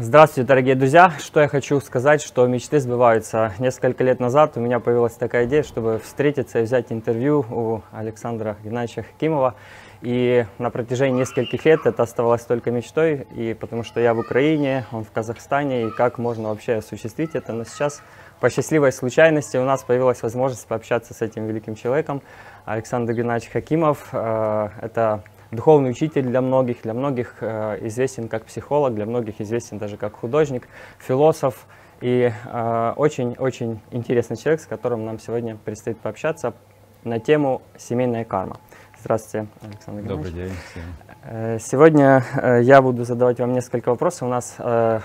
Здравствуйте, дорогие друзья! Что я хочу сказать, что мечты сбываются. Несколько лет назад у меня появилась такая идея, чтобы встретиться и взять интервью у Александра Геннадьевича Хакимова. И на протяжении нескольких лет это оставалось только мечтой, и потому что я в Украине, он в Казахстане, и как можно вообще осуществить это. Но сейчас по счастливой случайности у нас появилась возможность пообщаться с этим великим человеком. Александр Геннадьевич Хакимов э, – это духовный учитель для многих, для многих э, известен как психолог, для многих известен даже как художник, философ. И очень-очень э, интересный человек, с которым нам сегодня предстоит пообщаться на тему «Семейная карма». Здравствуйте, Александр Добрый день всем. Э, сегодня я буду задавать вам несколько вопросов. У нас э,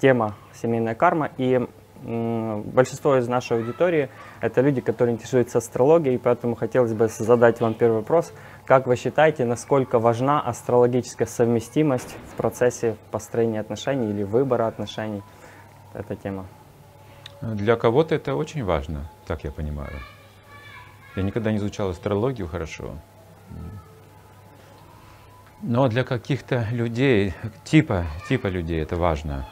тема «Семейная карма», и большинство из нашей аудитории – это люди, которые интересуются астрологией, поэтому хотелось бы задать вам первый вопрос. Как вы считаете, насколько важна астрологическая совместимость в процессе построения отношений или выбора отношений? Эта тема. Для кого-то это очень важно, так я понимаю. Я никогда не изучал астрологию хорошо. Но для каких-то людей, типа, типа людей это важно.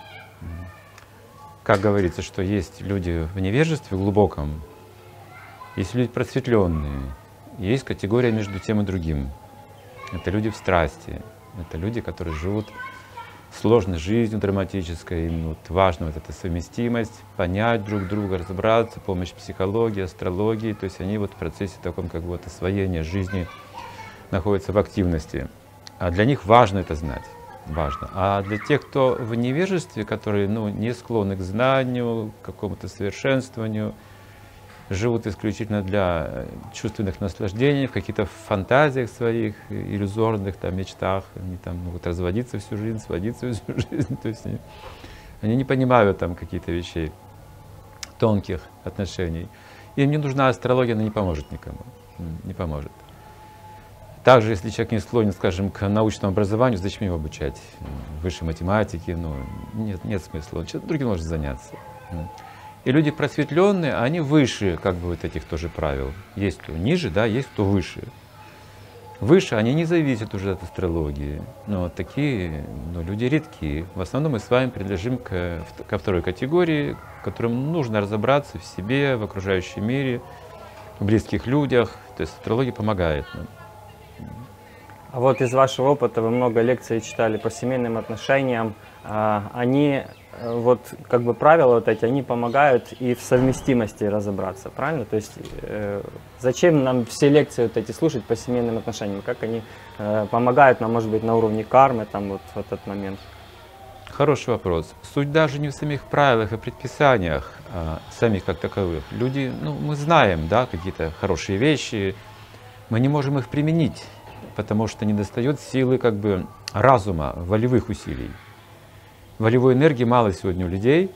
Как говорится, что есть люди в невежестве глубоком, есть люди просветленные, есть категория между тем и другим. Это люди в страсти, это люди, которые живут сложной жизнью драматической, им вот важна вот эта совместимость, понять друг друга, разобраться, помощь психологии, астрологии, то есть они вот в процессе таком как бы вот освоения жизни находятся в активности. А для них важно это знать, важно. А для тех, кто в невежестве, которые ну, не склонны к знанию, к какому-то совершенствованию, живут исключительно для чувственных наслаждений, в каких-то фантазиях своих, иллюзорных там, мечтах. Они там могут разводиться всю жизнь, сводиться всю жизнь. То есть они, они не понимают там какие-то вещей, тонких отношений. Им не нужна астрология, она не поможет никому. Не поможет. Также, если человек не склонен, скажем, к научному образованию, зачем его обучать? Высшей математике, ну, нет, нет смысла. Он чем-то другим может заняться. И люди просветленные, они выше как бы вот этих тоже правил. Есть кто ниже, да, есть кто выше. Выше они не зависят уже от астрологии. Но такие ну, люди редкие. В основном мы с вами принадлежим к, ко второй категории, которым нужно разобраться в себе, в окружающем мире, в близких людях. То есть астрология помогает нам. А вот из вашего опыта вы много лекций читали по семейным отношениям. А, они, э, вот как бы правила вот эти, они помогают и в совместимости разобраться, правильно? То есть э, зачем нам все лекции вот эти слушать по семейным отношениям? Как они э, помогают нам, может быть, на уровне кармы там вот в этот момент? Хороший вопрос. Суть даже не в самих правилах и предписаниях, а, самих как таковых. Люди, ну, мы знаем, да, какие-то хорошие вещи, мы не можем их применить потому что не достает силы как бы разума, волевых усилий. Волевой энергии мало сегодня у людей,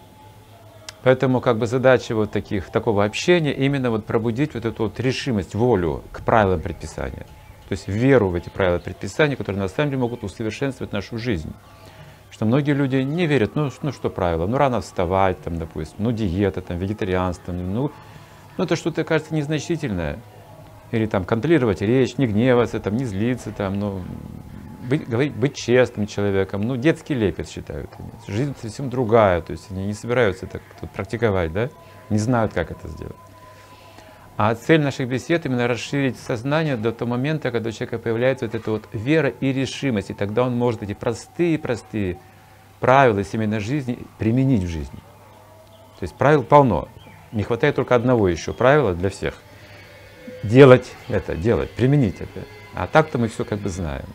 поэтому как бы задача вот таких, такого общения именно вот пробудить вот эту вот решимость, волю к правилам предписания. То есть веру в эти правила предписания, которые на самом деле могут усовершенствовать нашу жизнь. Что многие люди не верят, ну, ну что правила, ну рано вставать, там, допустим, ну диета, там, вегетарианство, ну, ну это что-то кажется незначительное или там контролировать речь, не гневаться, там, не злиться, там, ну, быть, говорить, быть честным человеком, ну, детский лепет считают. Жизнь совсем другая, то есть они не собираются это тут практиковать, да, не знают, как это сделать. А цель наших бесед именно расширить сознание до того момента, когда у человека появляется вот эта вот вера и решимость, и тогда он может эти простые-простые правила семейной жизни применить в жизни. То есть правил полно. Не хватает только одного еще правила для всех – делать это, делать, применить это. А так-то мы все как бы знаем.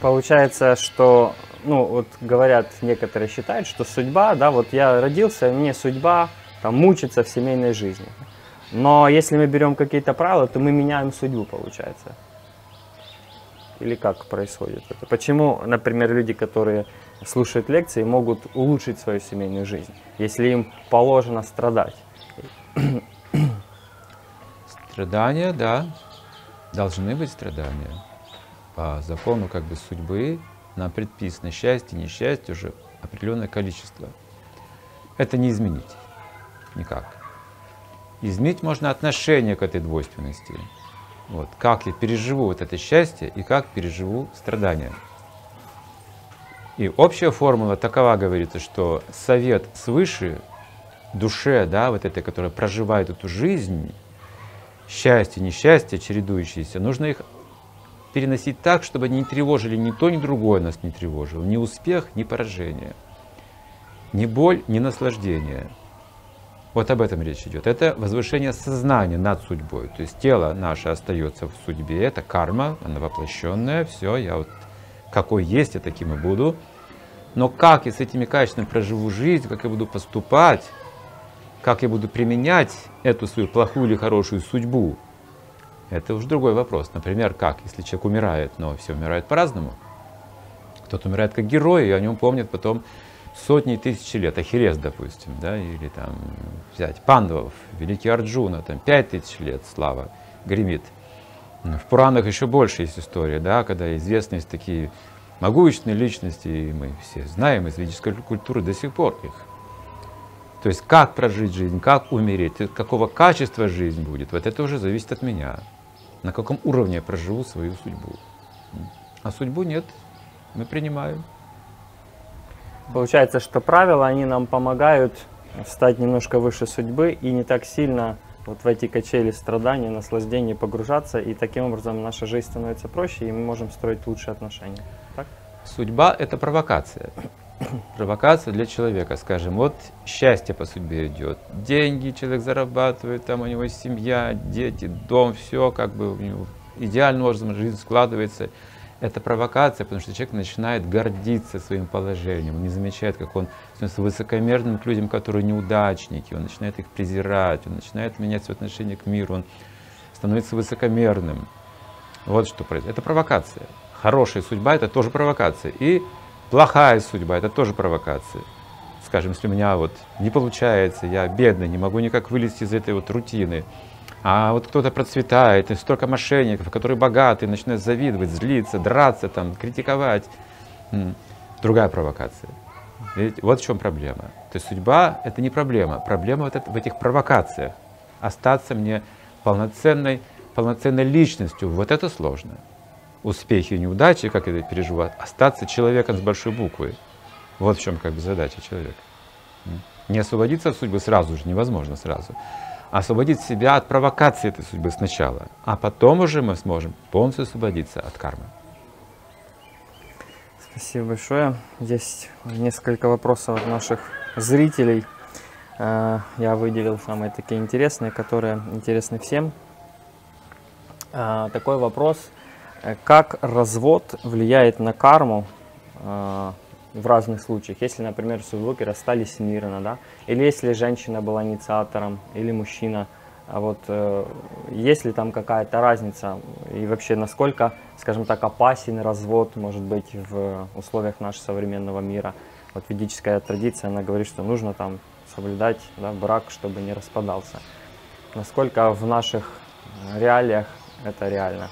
Получается, что, ну, вот говорят, некоторые считают, что судьба, да, вот я родился, мне судьба там мучиться в семейной жизни. Но если мы берем какие-то правила, то мы меняем судьбу, получается. Или как происходит это? Почему, например, люди, которые слушают лекции, могут улучшить свою семейную жизнь, если им положено страдать? Страдания, да, должны быть страдания. По закону как бы судьбы нам предписано счастье, несчастье уже определенное количество. Это не изменить никак. Изменить можно отношение к этой двойственности. Вот, как я переживу вот это счастье и как переживу страдания. И общая формула такова говорится, что совет свыше душе, да, вот этой, которая проживает эту жизнь, счастье, несчастье, чередующиеся, нужно их переносить так, чтобы они не тревожили ни то, ни другое нас не тревожило, ни успех, ни поражение, ни боль, ни наслаждение. Вот об этом речь идет. Это возвышение сознания над судьбой. То есть тело наше остается в судьбе, это карма, она воплощенная, все, я вот какой есть, я таким и буду. Но как я с этими качествами проживу жизнь, как я буду поступать, как я буду применять эту свою плохую или хорошую судьбу, это уже другой вопрос. Например, как, если человек умирает, но все умирают по-разному. Кто-то умирает как герой, и о нем помнят потом сотни и тысячи лет. Ахиллес, допустим, да, или там взять Пандавов, великий Арджуна, там пять тысяч лет слава гремит. В Пуранах еще больше есть история, да, когда известны такие могущественные личности, и мы все знаем из ведической культуры до сих пор их. То есть как прожить жизнь, как умереть, какого качества жизнь будет, вот это уже зависит от меня. На каком уровне я проживу свою судьбу. А судьбу нет, мы принимаем. Получается, что правила, они нам помогают стать немножко выше судьбы и не так сильно вот в эти качели страданий, наслаждений погружаться, и таким образом наша жизнь становится проще, и мы можем строить лучшие отношения. Так? Судьба – это провокация. Провокация для человека, скажем, вот счастье по судьбе идет, деньги человек зарабатывает, там у него семья, дети, дом, все как бы у него идеальным образом жизнь складывается – это провокация, потому что человек начинает гордиться своим положением, он не замечает, как он становится высокомерным к людям, которые неудачники, он начинает их презирать, он начинает менять свое отношение к миру, он становится высокомерным. Вот что происходит. Это провокация. Хорошая судьба – это тоже провокация. И плохая судьба – это тоже провокация. Скажем, если у меня вот не получается, я бедный, не могу никак вылезти из этой вот рутины, а вот кто-то процветает, и столько мошенников, которые богатые, начинают завидовать, злиться, драться, там, критиковать. Другая провокация. Видите? Вот в чем проблема. То есть судьба – это не проблема. Проблема вот в этих провокациях. Остаться мне полноценной, полноценной личностью, вот это сложно. Успехи и неудачи, как это переживать, остаться человеком с большой буквы. Вот в чем как бы задача человека. Не освободиться от судьбы сразу же невозможно сразу освободить себя от провокации этой судьбы сначала, а потом уже мы сможем полностью освободиться от кармы. Спасибо большое. Есть несколько вопросов от наших зрителей. Э, я выделил самые такие интересные, которые интересны всем. Э, такой вопрос. Э, как развод влияет на карму в разных случаях. Если, например, супруги расстались мирно, да, или если женщина была инициатором, или мужчина, а вот э, есть ли там какая-то разница и вообще насколько, скажем так, опасен развод может быть в условиях нашего современного мира? Вот ведическая традиция, она говорит, что нужно там соблюдать да, брак, чтобы не распадался. Насколько в наших реалиях это реально?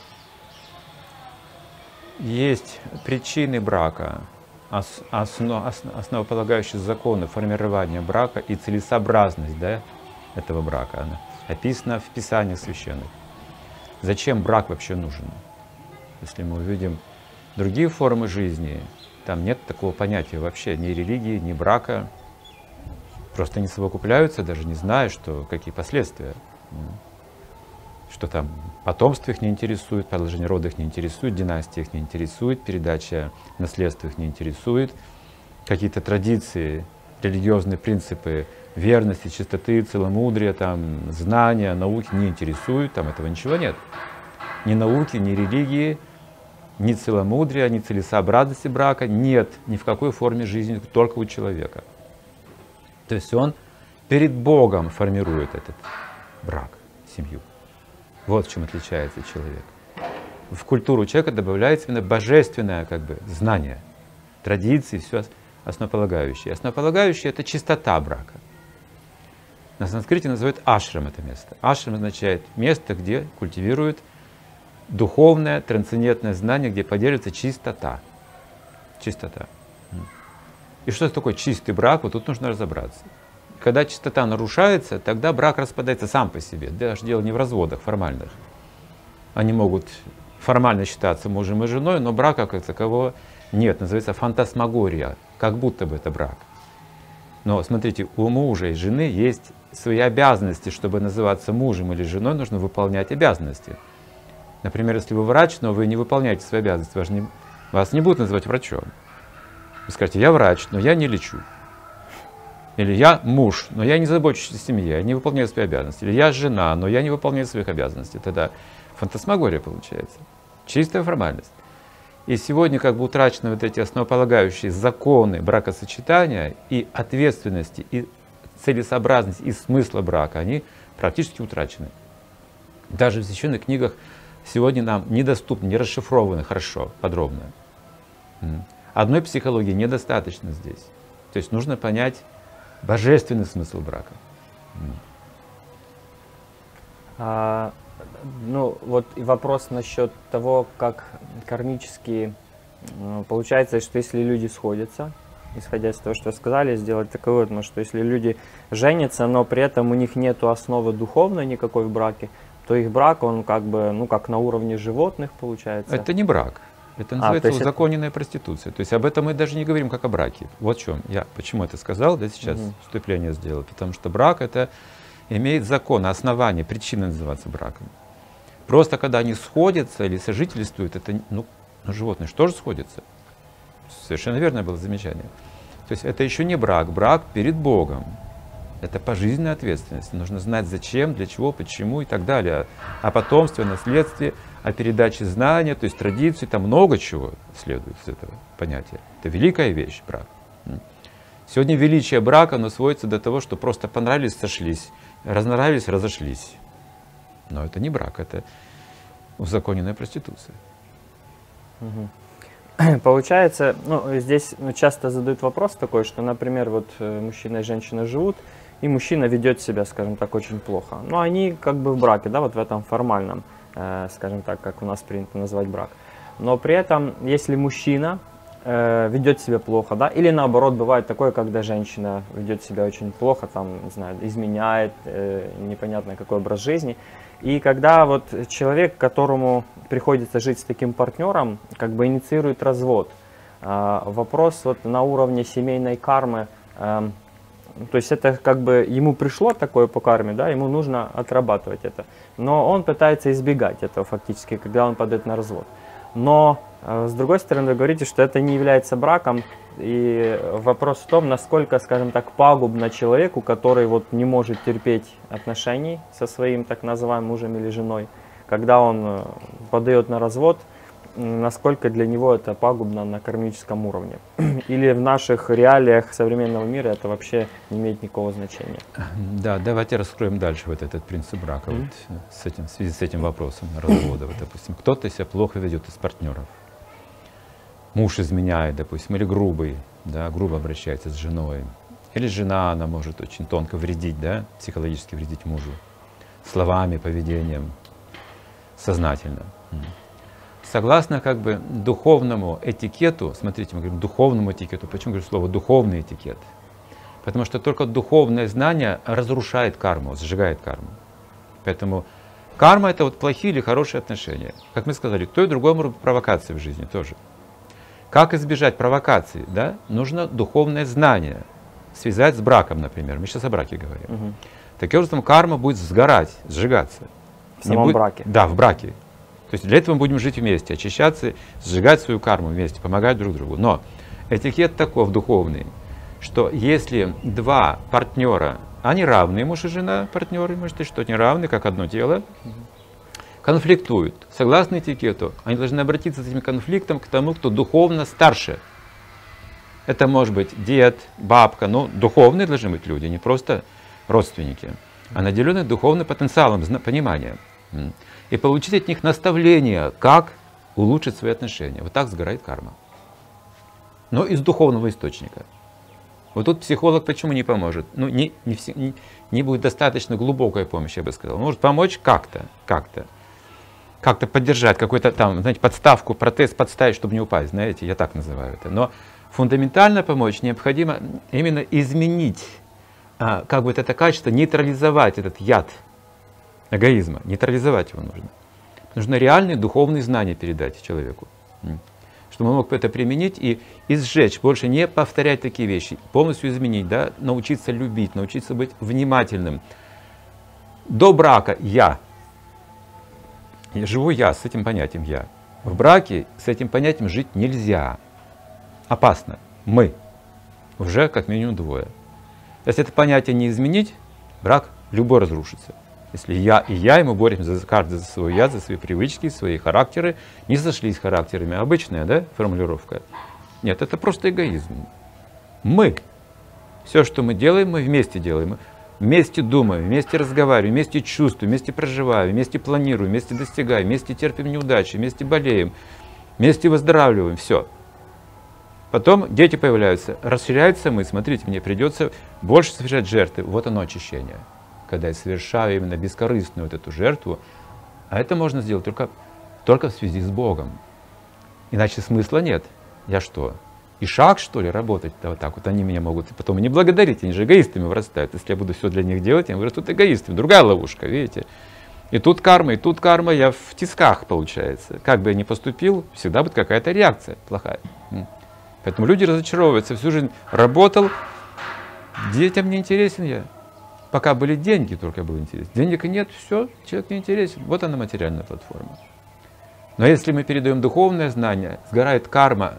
Есть причины брака, основ, основополагающие законы формирования брака и целесообразность да, этого брака. Она описана в Писаниях священных. Зачем брак вообще нужен? Если мы увидим другие формы жизни, там нет такого понятия вообще ни религии, ни брака. Просто не совокупляются, даже не зная, что, какие последствия что там потомство их не интересует, продолжение рода их не интересует, династия их не интересует, передача наследства их не интересует, какие-то традиции, религиозные принципы верности, чистоты, целомудрия, там, знания, науки не интересуют, там этого ничего нет. Ни науки, ни религии, ни целомудрия, ни целесообразности брака нет ни в какой форме жизни, только у человека. То есть он перед Богом формирует этот брак, семью. Вот в чем отличается человек. В культуру человека добавляется именно божественное как бы, знание, традиции, все основополагающее. Основополагающее – это чистота брака. На санскрите называют ашрам это место. Ашрам означает место, где культивируют духовное, трансцендентное знание, где поддерживается чистота. Чистота. И что такое чистый брак? Вот тут нужно разобраться. Когда чистота нарушается, тогда брак распадается сам по себе. Даже дело не в разводах формальных. Они могут формально считаться мужем и женой, но брака как такового Нет, называется фантасмагория, как будто бы это брак. Но смотрите, у мужа и жены есть свои обязанности, чтобы называться мужем или женой, нужно выполнять обязанности. Например, если вы врач, но вы не выполняете свои обязанности, вас не, вас не будут называть врачом. Вы скажете, я врач, но я не лечу. Или я муж, но я не забочусь о семье, я не выполняю свои обязанности. Или я жена, но я не выполняю своих обязанностей. Тогда фантасмагория получается. Чистая формальность. И сегодня как бы утрачены вот эти основополагающие законы бракосочетания и ответственности, и целесообразности, и смысла брака, они практически утрачены. Даже в священных книгах сегодня нам недоступны, не расшифрованы хорошо, подробно. Одной психологии недостаточно здесь. То есть нужно понять божественный смысл брака. А, ну, вот и вопрос насчет того, как кармически получается, что если люди сходятся, исходя из того, что сказали, сделать такой ну, что если люди женятся, но при этом у них нет основы духовной никакой в браке, то их брак, он как бы, ну, как на уровне животных получается. Это не брак. Это а, называется а, узаконенная это... проституция. То есть об этом мы даже не говорим как о браке. Вот в чем я почему это сказал, да сейчас угу. вступление сделал. Потому что брак это имеет закон, основание, причина называться браком. Просто когда они сходятся или сожительствуют, это, ну, ну животные что же сходятся? Совершенно верное было замечание. То есть это еще не брак, брак перед Богом. Это пожизненная ответственность. Нужно знать зачем, для чего, почему и так далее. О потомстве, о наследстве, о передаче знания, то есть традиции, там много чего следует из этого понятия. Это великая вещь, брак. Сегодня величие брака, оно сводится до того, что просто понравились, сошлись, разнравились, разошлись. Но это не брак, это узаконенная проституция. Получается, ну, здесь ну, часто задают вопрос такой, что, например, вот э, мужчина и женщина живут, и мужчина ведет себя, скажем так, очень плохо. Но они как бы в браке, да, вот в этом формальном, скажем так, как у нас принято называть брак. Но при этом, если мужчина э, ведет себя плохо, да, или наоборот, бывает такое, когда женщина ведет себя очень плохо, там, не знаю, изменяет, э, непонятно какой образ жизни, и когда вот человек, которому приходится жить с таким партнером, как бы инициирует развод, э, вопрос вот на уровне семейной кармы, э, то есть это как бы ему пришло такое по карме, да, ему нужно отрабатывать это. Но он пытается избегать этого фактически, когда он подает на развод. Но э, с другой стороны, вы говорите, что это не является браком, и вопрос в том, насколько, скажем так, пагубно человеку, который вот не может терпеть отношений со своим так называемым мужем или женой, когда он э, подает на развод – насколько для него это пагубно на кармическом уровне. Или в наших реалиях современного мира это вообще не имеет никакого значения. Да, давайте раскроем дальше вот этот принцип брака mm-hmm. вот с этим, в связи с этим вопросом развода. Вот, допустим, кто-то себя плохо ведет из партнеров. Муж изменяет, допустим, или грубый, да, грубо обращается с женой. Или жена, она может очень тонко вредить, да, психологически вредить мужу. Словами, поведением, сознательно. Согласно как бы духовному этикету, смотрите, мы говорим духовному этикету, почему говорю слово духовный этикет? Потому что только духовное знание разрушает карму, сжигает карму. Поэтому карма это вот плохие или хорошие отношения. Как мы сказали, то и другому провокации в жизни тоже. Как избежать провокации? Да? Нужно духовное знание. Связать с браком, например. Мы сейчас о браке говорим. Угу. Таким образом, карма будет сгорать, сжигаться. В самом будет... браке? Да, в браке. То есть для этого мы будем жить вместе, очищаться, сжигать свою карму вместе, помогать друг другу. Но этикет таков духовный, что если два партнера, они равные, муж и жена, партнеры, может, и что не равны, как одно тело, конфликтуют. Согласно этикету, они должны обратиться с этим конфликтом к тому, кто духовно старше. Это может быть дед, бабка, но духовные должны быть люди, не просто родственники, а наделенные духовным потенциалом, пониманием и получить от них наставления, как улучшить свои отношения. Вот так сгорает карма. Но из духовного источника. Вот тут психолог почему не поможет? Ну, не, не, не, не будет достаточно глубокая помощь, я бы сказал. Может помочь как-то, как-то. Как-то поддержать, какой-то там, знаете, подставку, протез подставить, чтобы не упасть, знаете, я так называю это. Но фундаментально помочь необходимо именно изменить, а, как бы это качество, нейтрализовать этот яд – эгоизма. Нейтрализовать его нужно. Нужно реальные духовные знания передать человеку. чтобы он мог это применить и, и сжечь, больше не повторять такие вещи, полностью изменить, да, научиться любить, научиться быть внимательным. До брака я, я живу я с этим понятием я. В браке с этим понятием жить нельзя. Опасно. Мы. Уже как минимум двое. Если это понятие не изменить, брак любой разрушится. Если я и я, и мы боремся за каждый за свой я, за свои привычки, свои характеры, не сошлись характерами. Обычная да, формулировка. Нет, это просто эгоизм. Мы. Все, что мы делаем, мы вместе делаем. Вместе думаем, вместе разговариваем, вместе чувствуем, вместе проживаем, вместе планируем, вместе достигаем, вместе терпим неудачи, вместе болеем, вместе выздоравливаем. Все. Потом дети появляются, расширяется мы, смотрите, мне придется больше совершать жертвы. Вот оно очищение когда я совершаю именно бескорыстную вот эту жертву, а это можно сделать только, только в связи с Богом. Иначе смысла нет. Я что, и шаг, что ли, работать да, вот так вот? Они меня могут потом не благодарить, они же эгоистами вырастают. Если я буду все для них делать, они вырастут эгоистами. Другая ловушка, видите? И тут карма, и тут карма, я в тисках получается. Как бы я ни поступил, всегда будет какая-то реакция плохая. Поэтому люди разочаровываются. Всю жизнь работал, детям не интересен я. Пока были деньги, только был интерес. Денег нет, все, человек не интересен. Вот она материальная платформа. Но если мы передаем духовное знание, сгорает карма,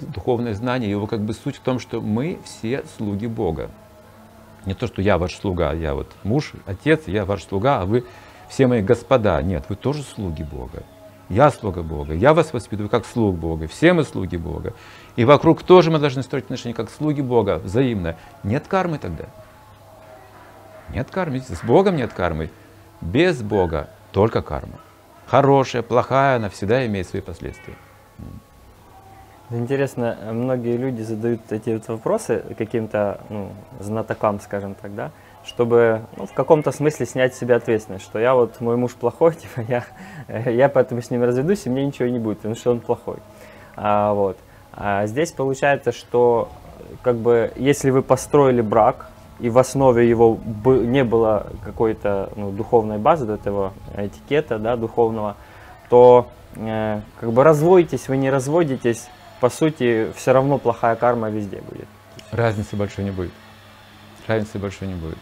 духовное знание, его как бы суть в том, что мы все слуги Бога. Не то, что я ваш слуга, я вот муж, отец, я ваш слуга, а вы все мои господа. Нет, вы тоже слуги Бога. Я слуга Бога, я вас воспитываю как слуг Бога, все мы слуги Бога. И вокруг тоже мы должны строить отношения как слуги Бога, взаимно. Нет кармы тогда. Нет кармы. С Богом нет кармы. Без Бога только карма. Хорошая, плохая, она всегда имеет свои последствия. Интересно, многие люди задают эти вот вопросы каким-то ну, знатокам, скажем так, да, чтобы ну, в каком-то смысле снять с себя ответственность, что я вот, мой муж плохой, типа, я, я поэтому с ним разведусь, и мне ничего не будет, потому что он плохой. А, вот. а здесь получается, что как бы, если вы построили брак, и в основе его не было какой-то ну, духовной базы, до этого этикета да, духовного, то э, как бы разводитесь, вы не разводитесь, по сути, все равно плохая карма везде будет. Разницы большой не будет. Разницы большой не будет.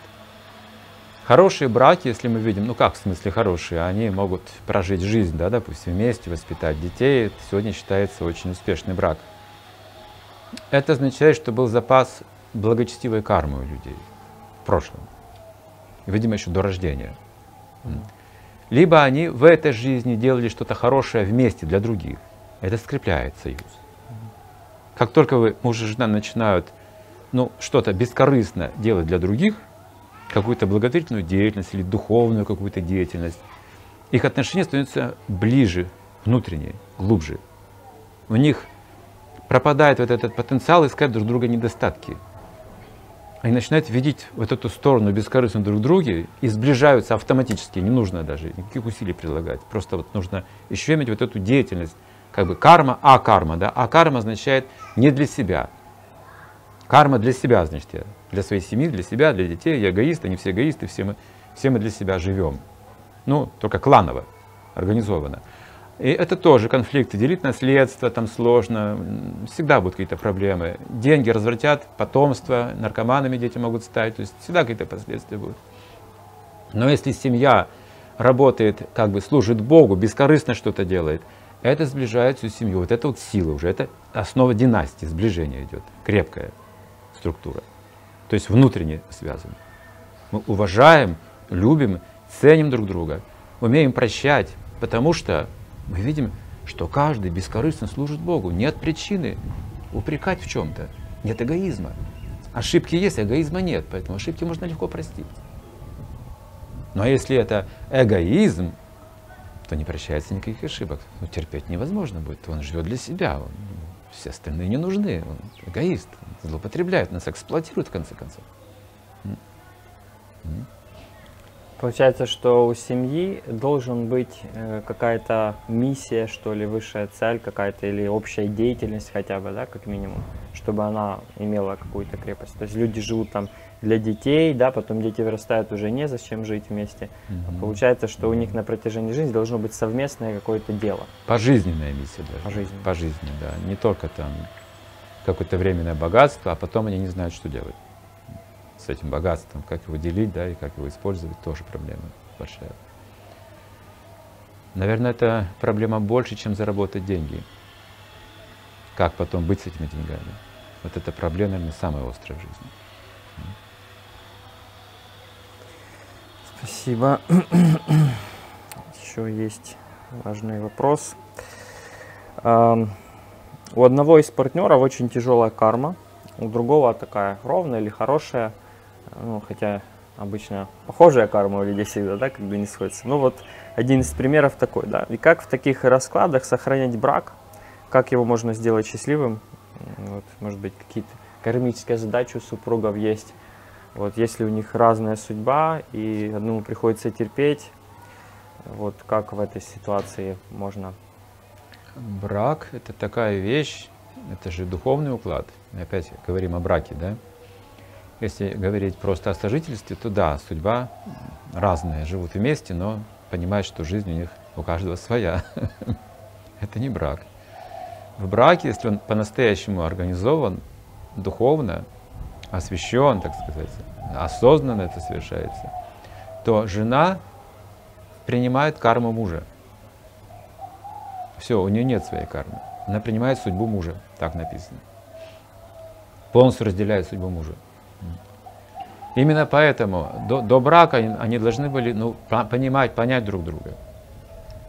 Хорошие браки, если мы видим, ну как в смысле хорошие, они могут прожить жизнь, да, допустим, вместе, воспитать детей. Это сегодня считается очень успешный брак. Это означает, что был запас благочестивой кармы у людей прошлом. Видимо, еще до рождения. Либо они в этой жизни делали что-то хорошее вместе для других. Это скрепляет союз. Как только вы, муж и жена начинают ну, что-то бескорыстно делать для других, какую-то благотворительную деятельность или духовную какую-то деятельность, их отношения становятся ближе, внутренние, глубже. У них пропадает вот этот потенциал искать друг друга недостатки – они начинают видеть вот эту сторону бескорыстно друг друге и сближаются автоматически, не нужно даже никаких усилий прилагать. Просто вот нужно еще иметь вот эту деятельность, как бы карма, а карма, да, а карма означает не для себя. Карма для себя, значит, я, для своей семьи, для себя, для детей, я эгоист, они все эгоисты, все мы, все мы для себя живем. Ну, только кланово, организованно. И это тоже конфликты. Делить наследство там сложно, всегда будут какие-то проблемы. Деньги развратят потомство, наркоманами дети могут стать, то есть всегда какие-то последствия будут. Но если семья работает, как бы служит Богу, бескорыстно что-то делает, это сближает всю семью. Вот это вот сила уже, это основа династии, сближение идет, крепкая структура. То есть внутренне связано. Мы уважаем, любим, ценим друг друга, умеем прощать, потому что мы видим, что каждый бескорыстно служит Богу. Нет причины упрекать в чем-то. Нет эгоизма. Ошибки есть, эгоизма нет, поэтому ошибки можно легко простить. Но если это эгоизм, то не прощается никаких ошибок. Ну, терпеть невозможно будет. Он живет для себя. Он, все остальные не нужны. Он эгоист. Он злоупотребляет, нас эксплуатирует в конце концов. Получается, что у семьи должен быть э, какая-то миссия, что ли, высшая цель какая-то или общая деятельность хотя бы, да, как минимум, чтобы она имела какую-то крепость. То есть люди живут там для детей, да, потом дети вырастают уже не зачем жить вместе. А получается, что у них на протяжении жизни должно быть совместное какое-то дело. Пожизненная миссия даже. Пожизненная. Пожизненная, да. Не только там какое-то временное богатство, а потом они не знают, что делать с этим богатством, как его делить, да, и как его использовать, тоже проблема большая. Наверное, это проблема больше, чем заработать деньги. Как потом быть с этими деньгами? Вот эта проблема, наверное, самая острая в жизни. Спасибо. Еще есть важный вопрос. Эм, у одного из партнеров очень тяжелая карма, у другого такая ровная или хорошая, ну, хотя обычно похожая карма у людей всегда, да, когда не сходится. Ну вот один из примеров такой, да. И как в таких раскладах сохранять брак, как его можно сделать счастливым, вот, может быть, какие-то кармические задачи у супругов есть, вот если у них разная судьба и одному приходится терпеть, вот как в этой ситуации можно? Брак – это такая вещь, это же духовный уклад. Мы опять говорим о браке, да? Если говорить просто о сожительстве, то да, судьба разная, живут вместе, но понимают, что жизнь у них у каждого своя. Это не брак. В браке, если он по-настоящему организован, духовно, освящен, так сказать, осознанно это совершается, то жена принимает карму мужа. Все, у нее нет своей кармы. Она принимает судьбу мужа, так написано. Полностью разделяет судьбу мужа. Именно поэтому до, до брака они должны были ну, понимать, понять друг друга.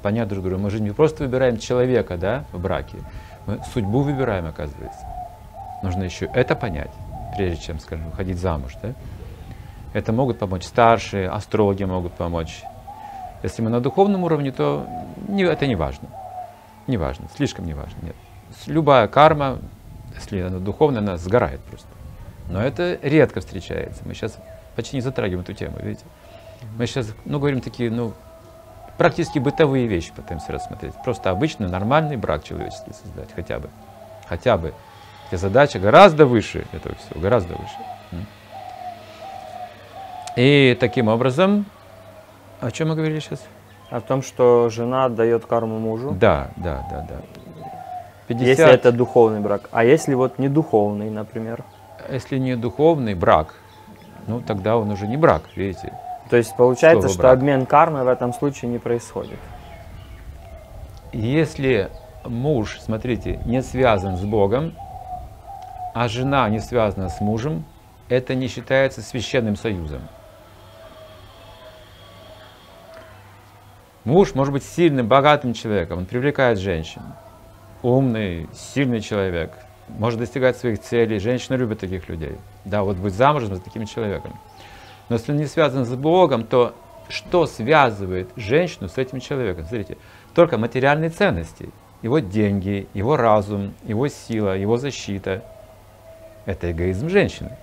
Понять друг друга. Мы же не просто выбираем человека да, в браке, мы судьбу выбираем, оказывается. Нужно еще это понять прежде чем, скажем, выходить замуж. Да? Это могут помочь старшие, астрологи могут помочь. Если мы на духовном уровне, то не, это не важно. Не важно, слишком не важно. Нет. Любая карма, если она духовная, она сгорает просто. Но это редко встречается. Мы сейчас почти не затрагиваем эту тему, видите. Мы сейчас, ну, говорим такие, ну, практически бытовые вещи пытаемся рассмотреть. Просто обычный, нормальный брак человеческий создать, хотя бы. Хотя бы. И задача гораздо выше этого всего, гораздо выше. И таким образом, о чем мы говорили сейчас? О том, что жена дает карму мужу. Да, да, да, да. 50... Если это духовный брак. А если вот не духовный, например? Если не духовный брак, ну тогда он уже не брак, видите. То есть получается, что брак. обмен кармой в этом случае не происходит. Если муж, смотрите, не связан с Богом, а жена не связана с мужем, это не считается священным союзом. Муж может быть сильным, богатым человеком, он привлекает женщин. Умный, сильный человек, может достигать своих целей. Женщины любят таких людей. Да, вот быть замужем за таким человеком. Но если он не связан с Богом, то что связывает женщину с этим человеком? Смотрите, только материальные ценности. Его деньги, его разум, его сила, его защита – это эгоизм женщины.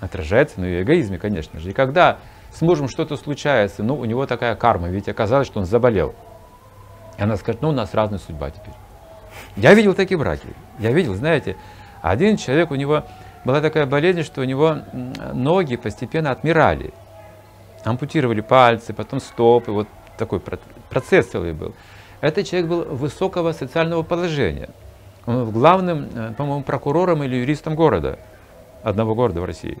Отражается на ее эгоизме, конечно же. И когда с мужем что-то случается, ну, у него такая карма, ведь оказалось, что он заболел. И она скажет, ну, у нас разная судьба теперь. Я видел такие браки. Я видел, знаете, один человек, у него была такая болезнь, что у него ноги постепенно отмирали. Ампутировали пальцы, потом стопы, вот такой процесс целый был. Этот человек был высокого социального положения. Он был главным, э, по-моему, прокурором или юристом города, одного города в России.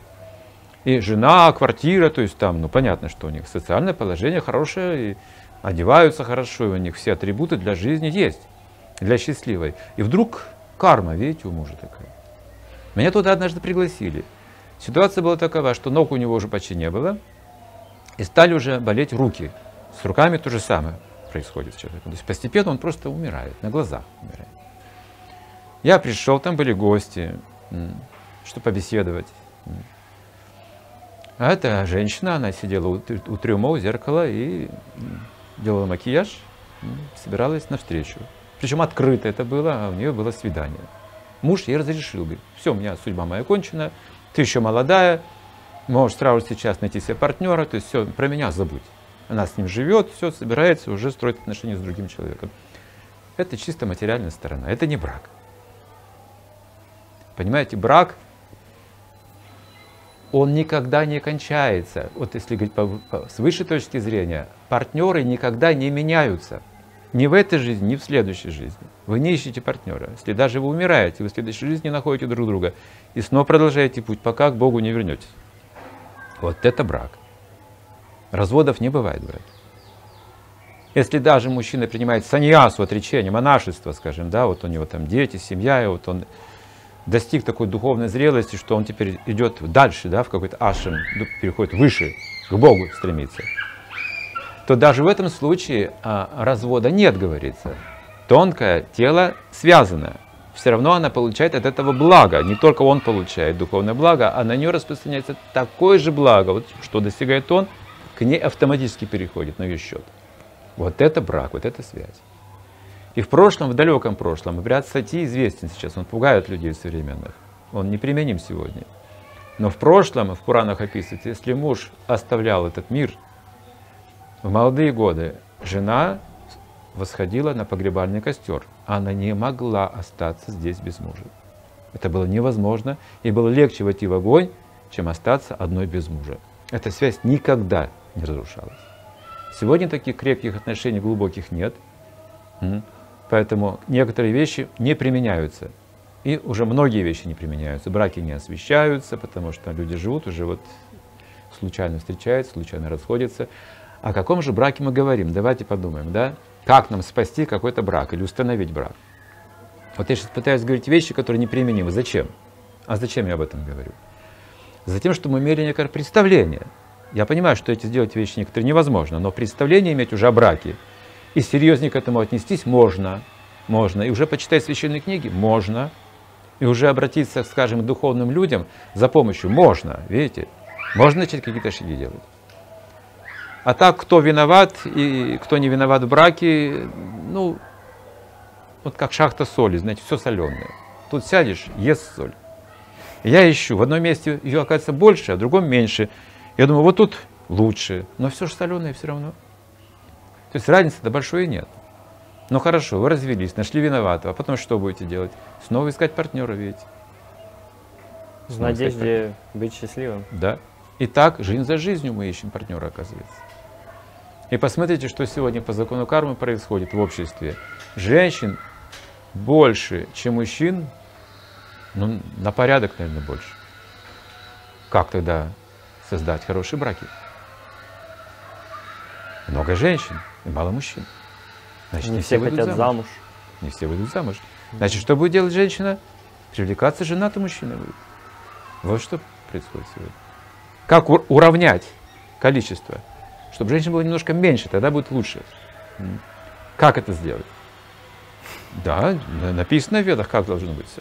И жена, квартира, то есть там, ну понятно, что у них социальное положение хорошее, и одеваются хорошо, и у них все атрибуты для жизни есть, для счастливой. И вдруг карма, видите, у мужа такая. Меня туда однажды пригласили. Ситуация была такова, что ног у него уже почти не было, и стали уже болеть руки. С руками то же самое происходит с человеком. То есть постепенно он просто умирает, на глазах умирает. Я пришел, там были гости, чтобы побеседовать. А эта женщина, она сидела у, трюма, у зеркала и делала макияж, собиралась на встречу. Причем открыто это было, а у нее было свидание. Муж ей разрешил, говорит, все, у меня судьба моя кончена, ты еще молодая, Можешь сразу сейчас найти себе партнера, то есть все, про меня забудь. Она с ним живет, все, собирается, уже строит отношения с другим человеком. Это чисто материальная сторона, это не брак. Понимаете, брак, он никогда не кончается. Вот если говорить с высшей точки зрения, партнеры никогда не меняются. Ни в этой жизни, ни в следующей жизни. Вы не ищете партнера. Если даже вы умираете, вы в следующей жизни находите друг друга и снова продолжаете путь, пока к Богу не вернетесь. Вот это брак. Разводов не бывает, брат. Если даже мужчина принимает саньясу, отречение, монашество, скажем, да, вот у него там дети, семья, и вот он достиг такой духовной зрелости, что он теперь идет дальше, да, в какой-то ашем, переходит выше, к Богу стремится, то даже в этом случае а, развода нет, говорится. Тонкое тело связано. Все равно она получает от этого благо. Не только он получает духовное благо, а на нее распространяется такое же благо. Вот что достигает он, к ней автоматически переходит на ее счет. Вот это брак, вот это связь. И в прошлом, в далеком прошлом, обряд сати известен сейчас, он пугает людей современных. Он неприменим сегодня. Но в прошлом, в Пуранах описывается, если муж оставлял этот мир, в молодые годы жена восходила на погребальный костер. Она не могла остаться здесь без мужа. Это было невозможно, и было легче войти в огонь, чем остаться одной без мужа. Эта связь никогда не разрушалась. Сегодня таких крепких отношений глубоких нет. Поэтому некоторые вещи не применяются. И уже многие вещи не применяются. Браки не освещаются, потому что люди живут уже вот случайно встречаются, случайно расходятся. О каком же браке мы говорим? Давайте подумаем, да? Как нам спасти какой-то брак или установить брак? Вот я сейчас пытаюсь говорить вещи, которые неприменимы. Зачем? А зачем я об этом говорю? Затем, что мы имели некое представление. Я понимаю, что эти сделать вещи некоторые невозможно, но представление иметь уже о браке – и серьезнее к этому отнестись можно, можно. И уже почитать священные книги можно. И уже обратиться, скажем, к духовным людям за помощью можно, видите? Можно начать какие-то шаги делать. А так, кто виноват и кто не виноват в браке, ну, вот как шахта соли, знаете, все соленое. Тут сядешь, ест соль. Я ищу, в одном месте ее оказывается больше, а в другом меньше. Я думаю, вот тут лучше, но все же соленое все равно. То есть разницы-то большой нет. Ну хорошо, вы развелись, нашли виноватого, а потом что будете делать? Снова искать партнера ведь. В надежде быть счастливым. Да. И так, жизнь за жизнью мы ищем партнера, оказывается. И посмотрите, что сегодня по закону кармы происходит в обществе. Женщин больше, чем мужчин, ну, на порядок, наверное, больше. Как тогда создать хорошие браки? Много женщин и мало мужчин. Значит, не, не все, все хотят замуж. замуж. Не все выйдут замуж. Значит, что будет делать женщина? Привлекаться женатым мужчиной будет. Вот что происходит сегодня. Как уравнять количество? Чтобы женщин было немножко меньше, тогда будет лучше. Как это сделать? Да, написано в ведах, как должно быть все.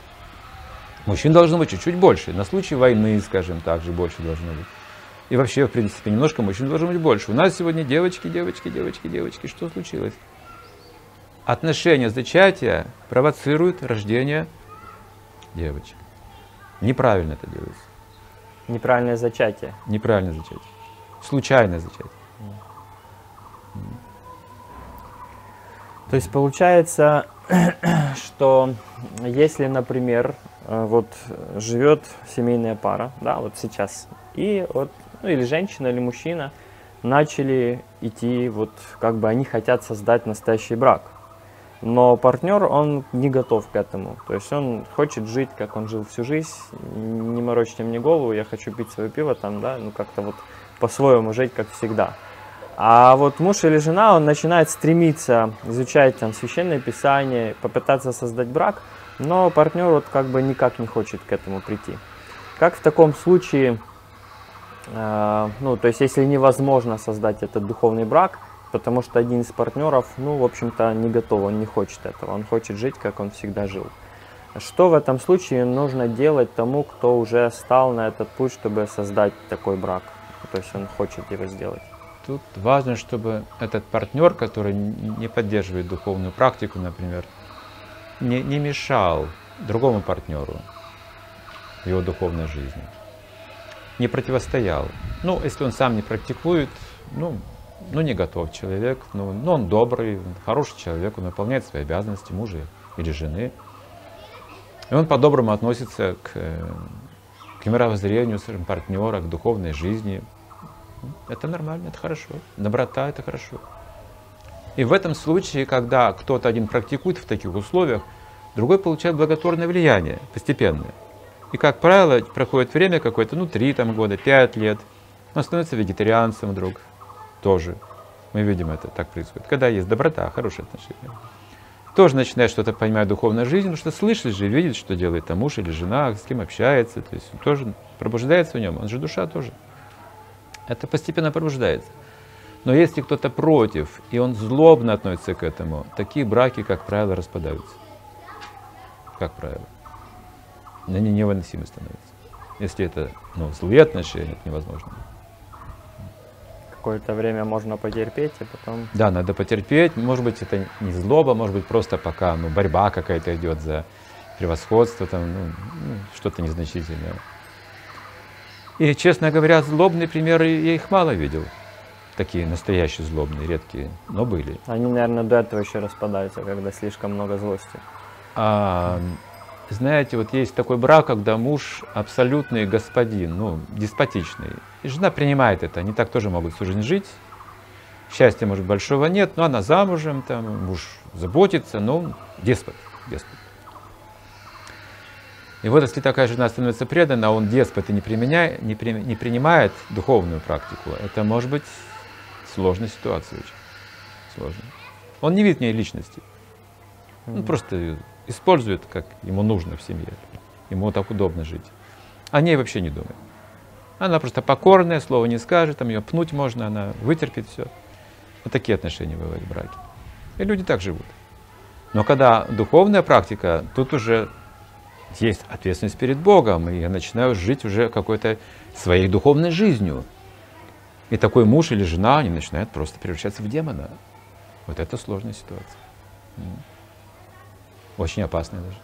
Мужчин должно быть чуть-чуть больше. На случай войны, скажем так, же больше должно быть. И вообще, в принципе, немножко мужчин должно быть больше. У нас сегодня девочки, девочки, девочки, девочки. Что случилось? Отношение зачатия провоцирует рождение девочек. Неправильно это делается. Неправильное зачатие. Неправильное зачатие. Случайное зачатие. То есть получается, что если, например, э, вот живет семейная пара, да, вот сейчас, и вот ну или женщина, или мужчина, начали идти, вот как бы они хотят создать настоящий брак. Но партнер, он не готов к этому. То есть он хочет жить, как он жил всю жизнь, не морочьте мне голову, я хочу пить свое пиво там, да, ну как-то вот по-своему жить, как всегда. А вот муж или жена, он начинает стремиться изучать там священное писание, попытаться создать брак, но партнер вот как бы никак не хочет к этому прийти. Как в таком случае Э, ну, то есть, если невозможно создать этот духовный брак, потому что один из партнеров, ну, в общем-то, не готов, он не хочет этого, он хочет жить, как он всегда жил. Что в этом случае нужно делать тому, кто уже стал на этот путь, чтобы создать такой брак? То есть он хочет его сделать. Тут важно, чтобы этот партнер, который не поддерживает духовную практику, например, не, не мешал другому партнеру в его духовной жизни. не противостоял. Ну, если он сам не практикует, ну, ну не готов человек, ну, ну он добрый, хороший человек, он выполняет свои обязанности мужа или жены. И он по-доброму относится к, к мировоззрению своим партнера, к духовной жизни. Это нормально, это хорошо. Доброта – это хорошо. И в этом случае, когда кто-то один практикует в таких условиях, другой получает благотворное влияние постепенное. И, как правило, проходит время какое-то, ну, три там, года, пять лет, он становится вегетарианцем вдруг тоже. Мы видим это, так происходит. Когда есть доброта, хорошие отношения. Тоже начинает что-то понимать духовной жизни, потому что слышит же, видит, что делает там муж или жена, с кем общается. То есть тоже пробуждается в нем, он же душа тоже. Это постепенно пробуждается. Но если кто-то против, и он злобно относится к этому, такие браки, как правило, распадаются. Как правило. Они невыносимы становятся. Если это ну, злые отношения, это невозможно. Какое-то время можно потерпеть, а потом... Да, надо потерпеть. Может быть, это не злоба, может быть, просто пока ну, борьба какая-то идет за превосходство, там, ну, ну, что-то незначительное. И, честно говоря, злобные примеры я их мало видел такие настоящие злобные, редкие, но были. Они, наверное, до этого еще распадаются, когда слишком много злости. А, знаете, вот есть такой брак, когда муж абсолютный господин, ну, деспотичный. И жена принимает это, они так тоже могут всю жизнь жить. Счастья, может, большого нет, но она замужем, там, муж заботится, но деспот, деспот. И вот если такая жена становится преданной, а он деспот и не, применяет, не, при, не принимает духовную практику, это может быть Сложная ситуация очень. Сложно. Он не видит в ней личности. Он просто использует, как ему нужно в семье. Ему так удобно жить. О ней вообще не думает. Она просто покорная, слова не скажет, там ее пнуть можно, она вытерпит все. Вот такие отношения бывают в браке. И люди так живут. Но когда духовная практика, тут уже есть ответственность перед Богом, и я начинаю жить уже какой-то своей духовной жизнью. И такой муж или жена, они начинают просто превращаться в демона. Вот это сложная ситуация. Очень опасная даже.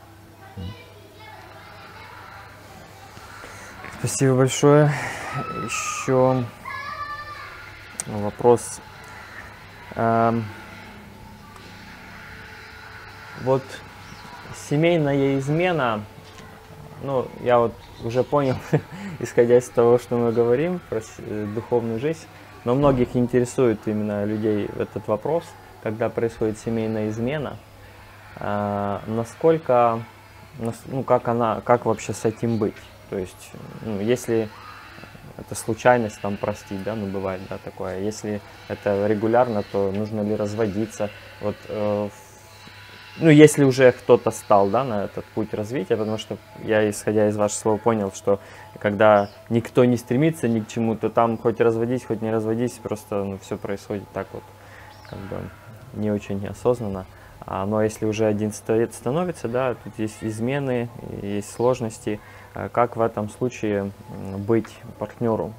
Спасибо большое. Еще вопрос. Эм, вот семейная измена, ну, я вот уже понял, исходя из того, что мы говорим про э, духовную жизнь, но многих интересует именно людей этот вопрос, когда происходит семейная измена, а, насколько, ну как она, как вообще с этим быть? То есть, ну, если это случайность, там простить, да, ну бывает, да, такое. Если это регулярно, то нужно ли разводиться? Вот э, ну, если уже кто-то стал, да, на этот путь развития, потому что я, исходя из ваших слов, понял, что когда никто не стремится ни к чему, то там хоть разводись, хоть не разводись, просто ну, все происходит так вот, как бы не очень осознанно. А, но если уже один стоит, становится, да, тут есть измены, есть сложности, а как в этом случае быть партнеру?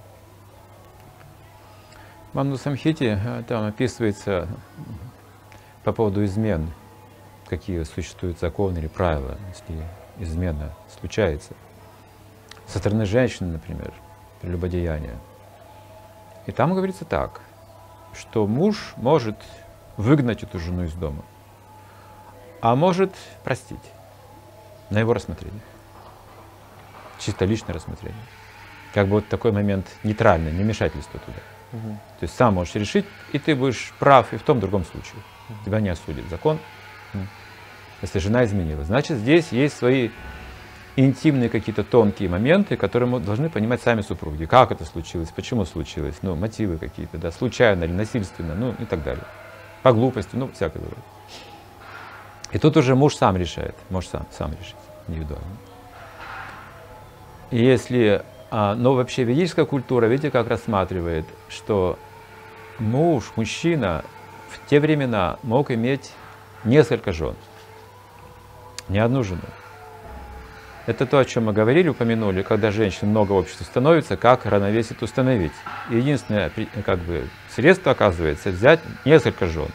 В Мамну Самхите э, там описывается по поводу измен – какие существуют законы или правила, если измена случается. Со стороны женщины, например, прелюбодеяние. И там говорится так, что муж может выгнать эту жену из дома, а может простить на его рассмотрение. Чисто личное рассмотрение. Как бы вот такой момент нейтральный, не вмешательство туда. Угу. То есть сам можешь решить, и ты будешь прав и в том, и в другом случае. Угу. Тебя не осудит закон если жена изменила. Значит, здесь есть свои интимные какие-то тонкие моменты, которые мы должны понимать сами супруги. Как это случилось, почему случилось, ну, мотивы какие-то, да, случайно или насильственно, ну, и так далее. По глупости, ну, всякое бывает. И тут уже муж сам решает, может сам, сам решить, индивидуально. Если, а, но вообще ведическая культура, видите, как рассматривает, что муж, мужчина в те времена мог иметь несколько жен не одну жену. Это то, о чем мы говорили, упомянули, когда женщин много в обществе становится, как равновесие установить. Единственное как бы, средство, оказывается, взять несколько жен,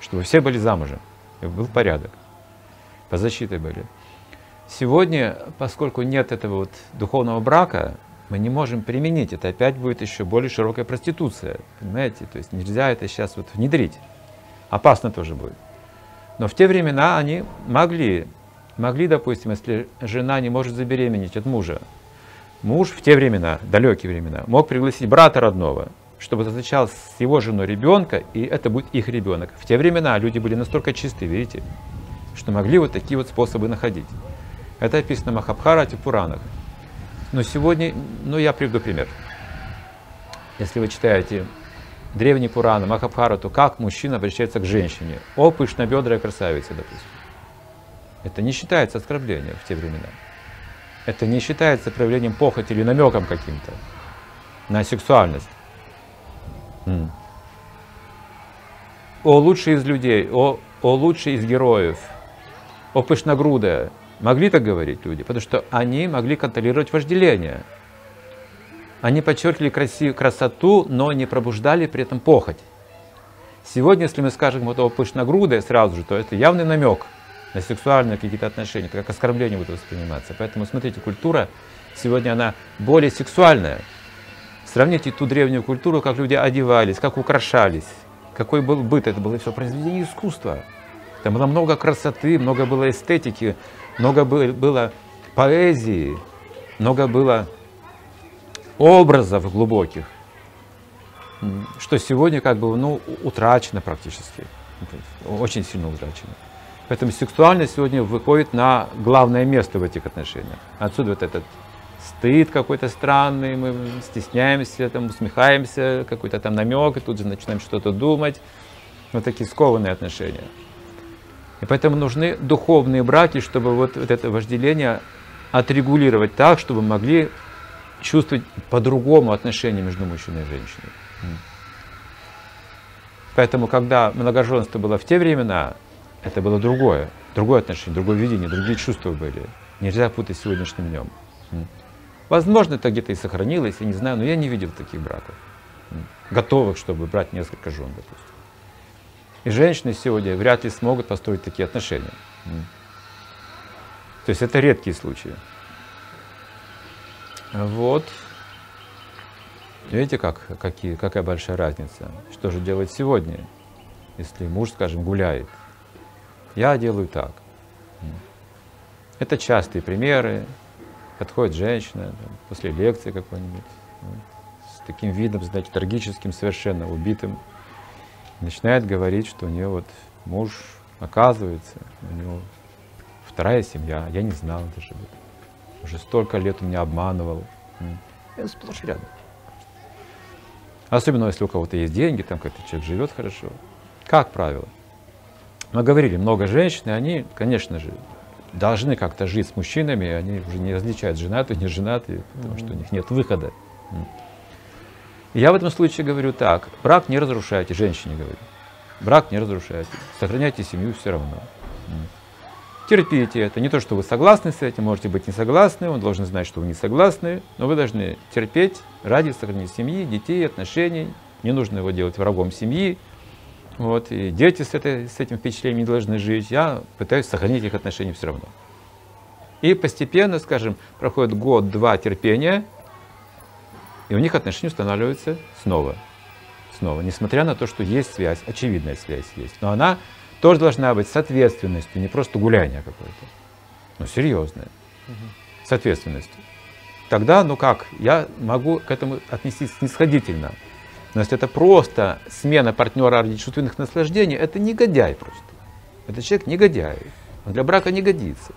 чтобы все были замужем, и был порядок, по защите были. Сегодня, поскольку нет этого вот духовного брака, мы не можем применить. Это опять будет еще более широкая проституция. Понимаете? То есть нельзя это сейчас вот внедрить. Опасно тоже будет. Но в те времена они могли, могли, допустим, если жена не может забеременеть от мужа, муж в те времена, далекие времена, мог пригласить брата родного, чтобы зачал с его женой ребенка, и это будет их ребенок. В те времена люди были настолько чисты, видите, что могли вот такие вот способы находить. Это описано в Махабхарате, Пуранах. Но сегодня, ну я приведу пример. Если вы читаете древний Пуран, Махабхарату, как мужчина обращается к женщине. О, пышнобедрая красавица, допустим. Это не считается оскорблением в те времена. Это не считается проявлением похоти или намеком каким-то на сексуальность. М. О лучший из людей, о, о лучший из героев, о пышногрудая. Могли так говорить люди, потому что они могли контролировать вожделение. Они подчеркивали красив, красоту, но не пробуждали при этом похоть. Сегодня, если мы скажем вот о пышногрудой сразу же, то это явный намек на сексуальные какие-то отношения, это как оскорбление будет восприниматься. Поэтому смотрите, культура сегодня она более сексуальная. Сравните ту древнюю культуру, как люди одевались, как украшались, какой был быт, это было все произведение искусства. Там было много красоты, много было эстетики, много было поэзии, много было образов глубоких, что сегодня как бы ну, утрачено практически, очень сильно утрачено. Поэтому сексуальность сегодня выходит на главное место в этих отношениях. Отсюда вот этот стыд какой-то странный, мы стесняемся, там, усмехаемся, какой-то там намек, и тут же начинаем что-то думать. Вот такие скованные отношения. И поэтому нужны духовные браки, чтобы вот, вот это вожделение отрегулировать так, чтобы могли чувствовать по-другому отношения между мужчиной и женщиной. Поэтому, когда многоженство было в те времена, это было другое, другое отношение, другое видение, другие чувства были. Нельзя путать сегодняшним днем. Возможно, это где-то и сохранилось, я не знаю, но я не видел таких браков, готовых, чтобы брать несколько жен, допустим. И женщины сегодня вряд ли смогут построить такие отношения. То есть это редкие случаи. Вот. Видите, как, какие, какая большая разница? Что же делать сегодня, если муж, скажем, гуляет? Я делаю так. Это частые примеры. Подходит женщина там, после лекции какой-нибудь, с таким видом, знаете, трагическим, совершенно убитым, начинает говорить, что у нее вот муж, оказывается, у него вторая семья, я не знал даже. Уже столько лет он меня обманывал. Я сплошь рядом. Особенно, если у кого-то есть деньги, там какой-то человек живет хорошо. Как правило. Мы говорили, много женщин, и они, конечно же, должны как-то жить с мужчинами, они уже не различают женатые, не женатые, потому что у них нет выхода. Я в этом случае говорю так, брак не разрушайте, женщине говорю. Брак не разрушайте, сохраняйте семью все равно. Терпите это. Не то, что вы согласны с этим, можете быть не согласны, он должен знать, что вы не согласны, но вы должны терпеть ради сохранения семьи, детей, отношений. Не нужно его делать врагом семьи. Вот, и дети с, этой, с этим впечатлением не должны жить. Я пытаюсь сохранить их отношения все равно. И постепенно, скажем, проходит год-два терпения, и у них отношения устанавливаются снова. Снова, несмотря на то, что есть связь, очевидная связь есть. Но она тоже должна быть с ответственностью, не просто гуляние какое-то, но серьезное, с ответственностью. Тогда, ну как, я могу к этому отнестись снисходительно. Но если это просто смена партнера ради чувственных наслаждений, это негодяй просто. Это человек негодяй. Он для брака не годится.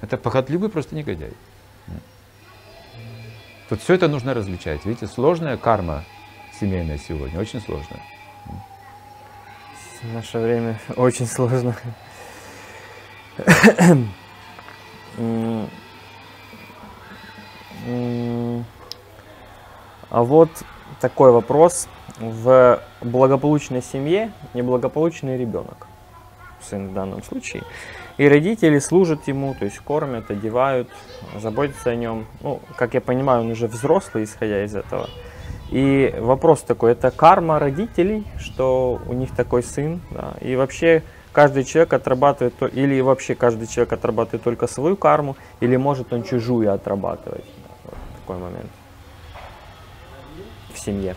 Это похотливый просто негодяй. Тут все это нужно различать. Видите, сложная карма семейная сегодня, очень сложная. В наше время очень сложно. А вот такой вопрос. В благополучной семье неблагополучный ребенок, сын в данном случае. И родители служат ему, то есть кормят, одевают, заботятся о нем. Ну, как я понимаю, он уже взрослый, исходя из этого. И вопрос такой, это карма родителей, что у них такой сын, да, и вообще каждый человек отрабатывает, или вообще каждый человек отрабатывает только свою карму, или может он чужую отрабатывать. Вот такой момент. Семье?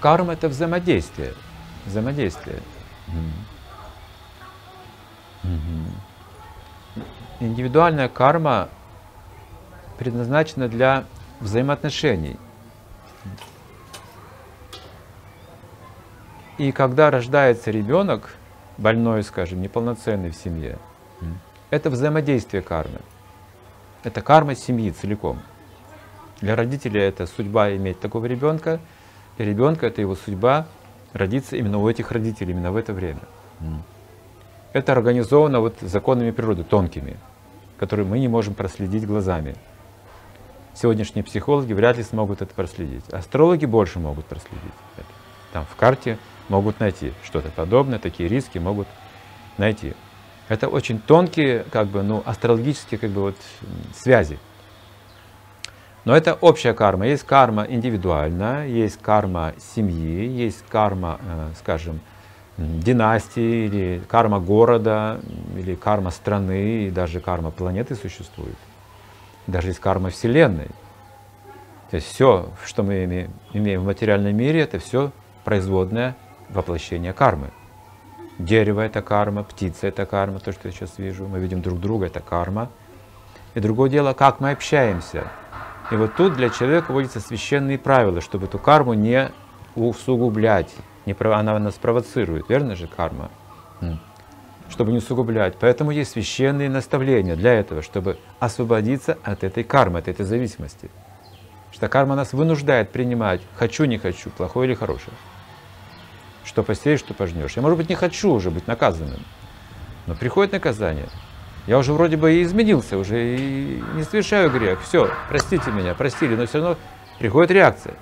Карма это взаимодействие. Взаимодействие. Индивидуальная карма предназначена для взаимоотношений. И когда рождается ребенок, больной, скажем, неполноценный в семье, это взаимодействие кармы. Это карма семьи целиком. Для родителей это судьба иметь такого ребенка, для ребенка это его судьба родиться именно у этих родителей, именно в это время. Это организовано вот законами природы, тонкими, которые мы не можем проследить глазами. Сегодняшние психологи вряд ли смогут это проследить. Астрологи больше могут проследить это. Там в карте могут найти что-то подобное, такие риски могут найти. Это очень тонкие, как бы, ну, астрологические, как бы, вот, связи. Но это общая карма. Есть карма индивидуальная, есть карма семьи, есть карма, э, скажем, династии, или карма города, или карма страны, и даже карма планеты существует. Даже есть карма Вселенной. То есть все, что мы имеем, имеем в материальном мире, это все производное воплощение кармы. Дерево – это карма, птица – это карма, то, что я сейчас вижу. Мы видим друг друга – это карма. И другое дело, как мы общаемся. И вот тут для человека вводятся священные правила, чтобы эту карму не усугублять. Не, она нас провоцирует, верно же, карма? Чтобы не усугублять. Поэтому есть священные наставления для этого, чтобы освободиться от этой кармы, от этой зависимости. Что карма нас вынуждает принимать «хочу, не хочу», плохое или хорошее. Что посеешь, что пожнешь. Я, может быть, не хочу уже быть наказанным, но приходит наказание. Я уже вроде бы и изменился, уже и не совершаю грех. Все, простите меня, простили, но все равно приходит реакция.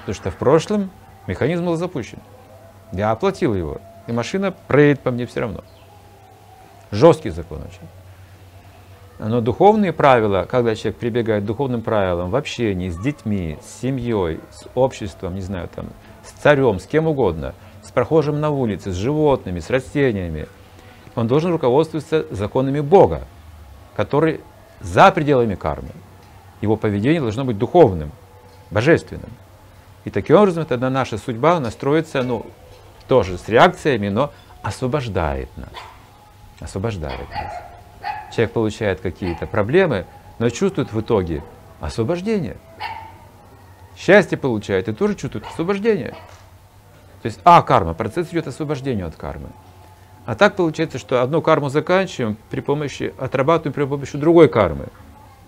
Потому что в прошлом механизм был запущен. Я оплатил его, и машина проедет по мне все равно. Жесткий закон очень. Но духовные правила, когда человек прибегает к духовным правилам в общении с детьми, с семьей, с обществом, не знаю, там, с царем, с кем угодно – с прохожим на улице, с животными, с растениями. Он должен руководствоваться законами Бога, который за пределами кармы. Его поведение должно быть духовным, божественным. И таким образом тогда наша судьба настроится, ну, тоже с реакциями, но освобождает нас. Освобождает нас. Человек получает какие-то проблемы, но чувствует в итоге освобождение. Счастье получает и тоже чувствует освобождение. То есть, а, карма, процесс идет освобождению от кармы. А так получается, что одну карму заканчиваем при помощи, отрабатываем при помощи другой кармы.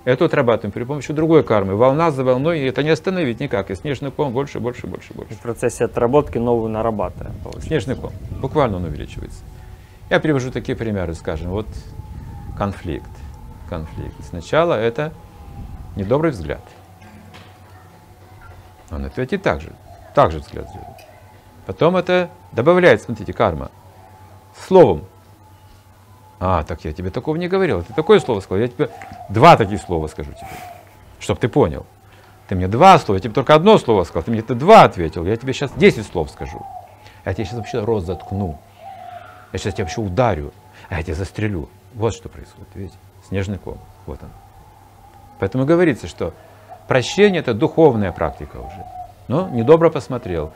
Эту отрабатываем при помощи другой кармы. Волна за волной, и это не остановить никак. И снежный ком больше, больше, больше, больше. В процессе отработки новую нарабатываем. Получается. Снежный ком. Буквально он увеличивается. Я привожу такие примеры, скажем, вот конфликт. Конфликт. Сначала это недобрый взгляд. Он ответит так же. Так же взгляд сделает. Потом это добавляет, смотрите, карма. Словом. А, так я тебе такого не говорил. Ты такое слово сказал. Я тебе два таких слова скажу тебе. Чтоб ты понял. Ты мне два слова, я тебе только одно слово сказал. Ты мне это два ответил. Я тебе сейчас десять слов скажу. А я тебе сейчас вообще рот заткну. Я сейчас тебя вообще ударю. А я тебя застрелю. Вот что происходит, видите? Снежный ком. Вот он. Поэтому говорится, что прощение это духовная практика уже. Но недобро посмотрел.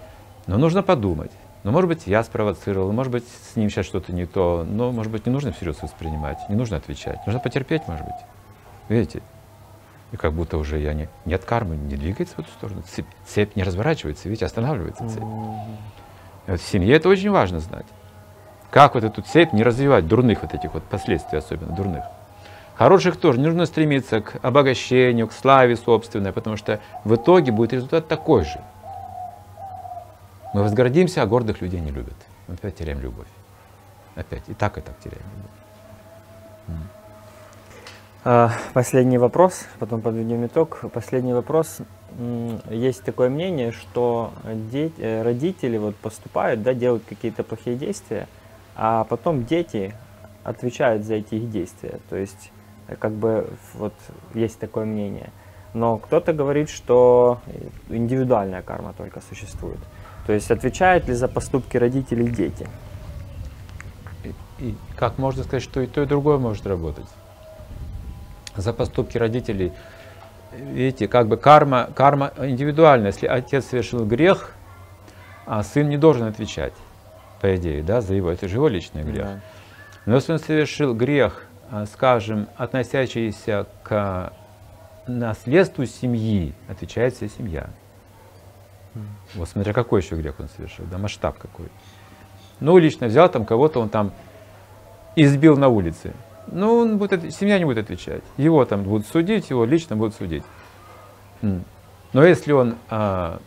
Но нужно подумать. Ну, может быть, я спровоцировал, может быть, с ним сейчас что-то не то, но, может быть, не нужно всерьез воспринимать, не нужно отвечать. Нужно потерпеть, может быть. Видите? И как будто уже я не... Нет кармы, не двигается в эту сторону. Цепь, цепь не разворачивается, видите, останавливается цепь. И вот в семье это очень важно знать. Как вот эту цепь не развивать, дурных вот этих вот последствий, особенно дурных. Хороших тоже не нужно стремиться к обогащению, к славе собственной, потому что в итоге будет результат такой же – мы возгордимся, а гордых людей не любят. Мы опять теряем любовь. Опять. И так, и так теряем любовь. А, последний вопрос, потом подведем итог. Последний вопрос. Есть такое мнение, что дети, э, родители вот поступают, да, делают какие-то плохие действия, а потом дети отвечают за эти их действия. То есть, э, как бы, вот есть такое мнение. Но кто-то говорит, что индивидуальная карма только существует. То есть отвечают ли за поступки родителей дети? И, и как можно сказать, что и то, и другое может работать? За поступки родителей видите, как бы карма, карма индивидуальна. Если отец совершил грех, а сын не должен отвечать, по идее, да, за его, это же его личный грех. Да. Но если он совершил грех, а, скажем, относящийся к наследству семьи, отвечает вся семья. Вот смотря какой еще грех он совершил, да, масштаб какой. Ну, лично взял там кого-то, он там избил на улице. Ну, он будет, семья не будет отвечать. Его там будут судить, его лично будут судить. Но если он а,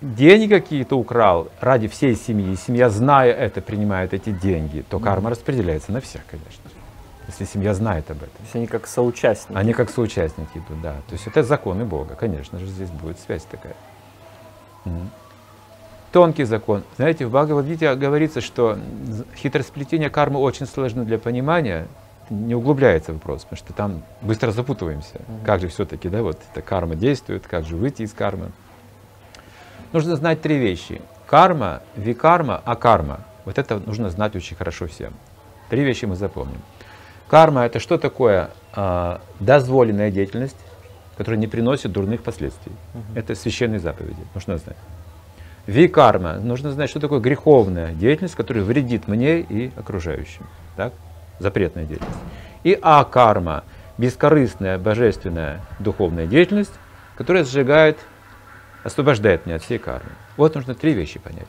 деньги какие-то украл ради всей семьи, семья, зная это, принимает эти деньги, то карма распределяется на всех, конечно же. Если семья знает об этом. То есть они как соучастники. Они как соучастники идут, да. То есть это законы Бога, конечно же, здесь будет связь такая. Тонкий закон. Знаете, в Бхагавадгите говорится, что хитросплетение кармы очень сложно для понимания, не углубляется вопрос, потому что там быстро запутываемся. Mm-hmm. Как же все-таки, да, вот эта карма действует, как же выйти из кармы. Нужно знать три вещи. Карма, викарма, акарма. Вот это нужно знать очень хорошо всем. Три вещи мы запомним. Карма это что такое? А, дозволенная деятельность, которая не приносит дурных последствий. Угу. Это священные заповеди, нужно знать. Викарма, нужно знать, что такое греховная деятельность, которая вредит мне и окружающим. Так? Запретная деятельность. И акарма, бескорыстная, божественная духовная деятельность, которая сжигает, освобождает меня от всей кармы. Вот нужно три вещи понять.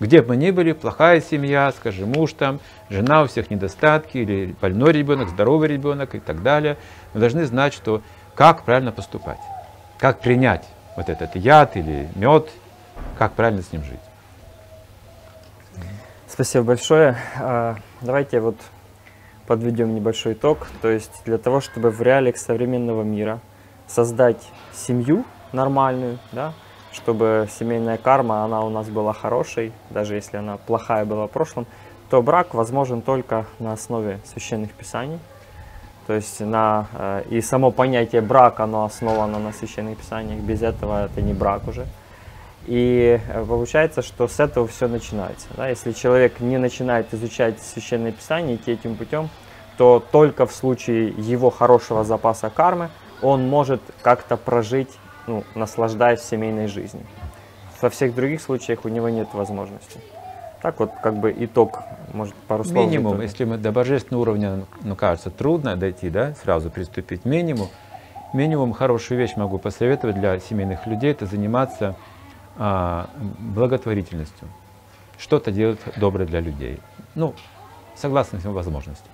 Где бы мы ни были, плохая семья, скажем, муж там, жена, у всех недостатки, или больной ребенок, здоровый ребенок и так далее. Мы должны знать, что как правильно поступать, как принять вот этот яд или мед, как правильно с ним жить. Спасибо большое. А, давайте вот подведем небольшой итог. То есть для того, чтобы в реалиях современного мира создать семью нормальную, да, чтобы семейная карма, она у нас была хорошей, даже если она плохая была в прошлом, то брак возможен только на основе священных писаний. То есть на, э, и само понятие брак, оно основано на священных писаниях, без этого это не брак уже. И э, получается, что с этого все начинается. Да? Если человек не начинает изучать священные писания, идти этим путем, то только в случае его хорошего запаса кармы он может как-то прожить ну, наслаждаясь семейной жизнью. Во всех других случаях у него нет возможности. Так вот, как бы итог, может, пару слов. Минимум, если мы до божественного уровня, ну, кажется, трудно дойти, да, сразу приступить. Минимум, минимум хорошую вещь могу посоветовать для семейных людей, это заниматься а, благотворительностью. Что-то делать доброе для людей. Ну, согласно всем возможностям.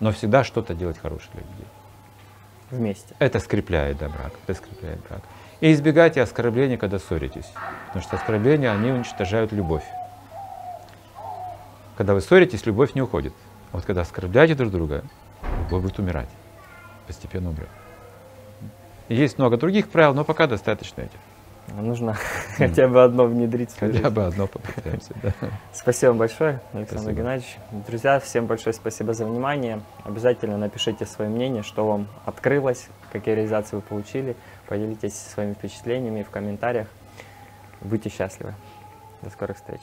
Но всегда что-то делать хорошее для людей. Вместе. Это скрепляет да, брак, это скрепляет брак. И избегайте оскорблений, когда ссоритесь. Потому что оскорбления, они уничтожают любовь. Когда вы ссоритесь, любовь не уходит. А вот когда оскорбляете друг друга, любовь будет умирать. Постепенно умрет. есть много других правил, но пока достаточно этих. Нужно хотя бы одно внедрить. Хотя бы одно попытаемся, да. Спасибо большое, Александр спасибо. Геннадьевич. Друзья, всем большое спасибо за внимание. Обязательно напишите свое мнение, что вам открылось, какие реализации вы получили. Поделитесь своими впечатлениями в комментариях. Будьте счастливы. До скорых встреч.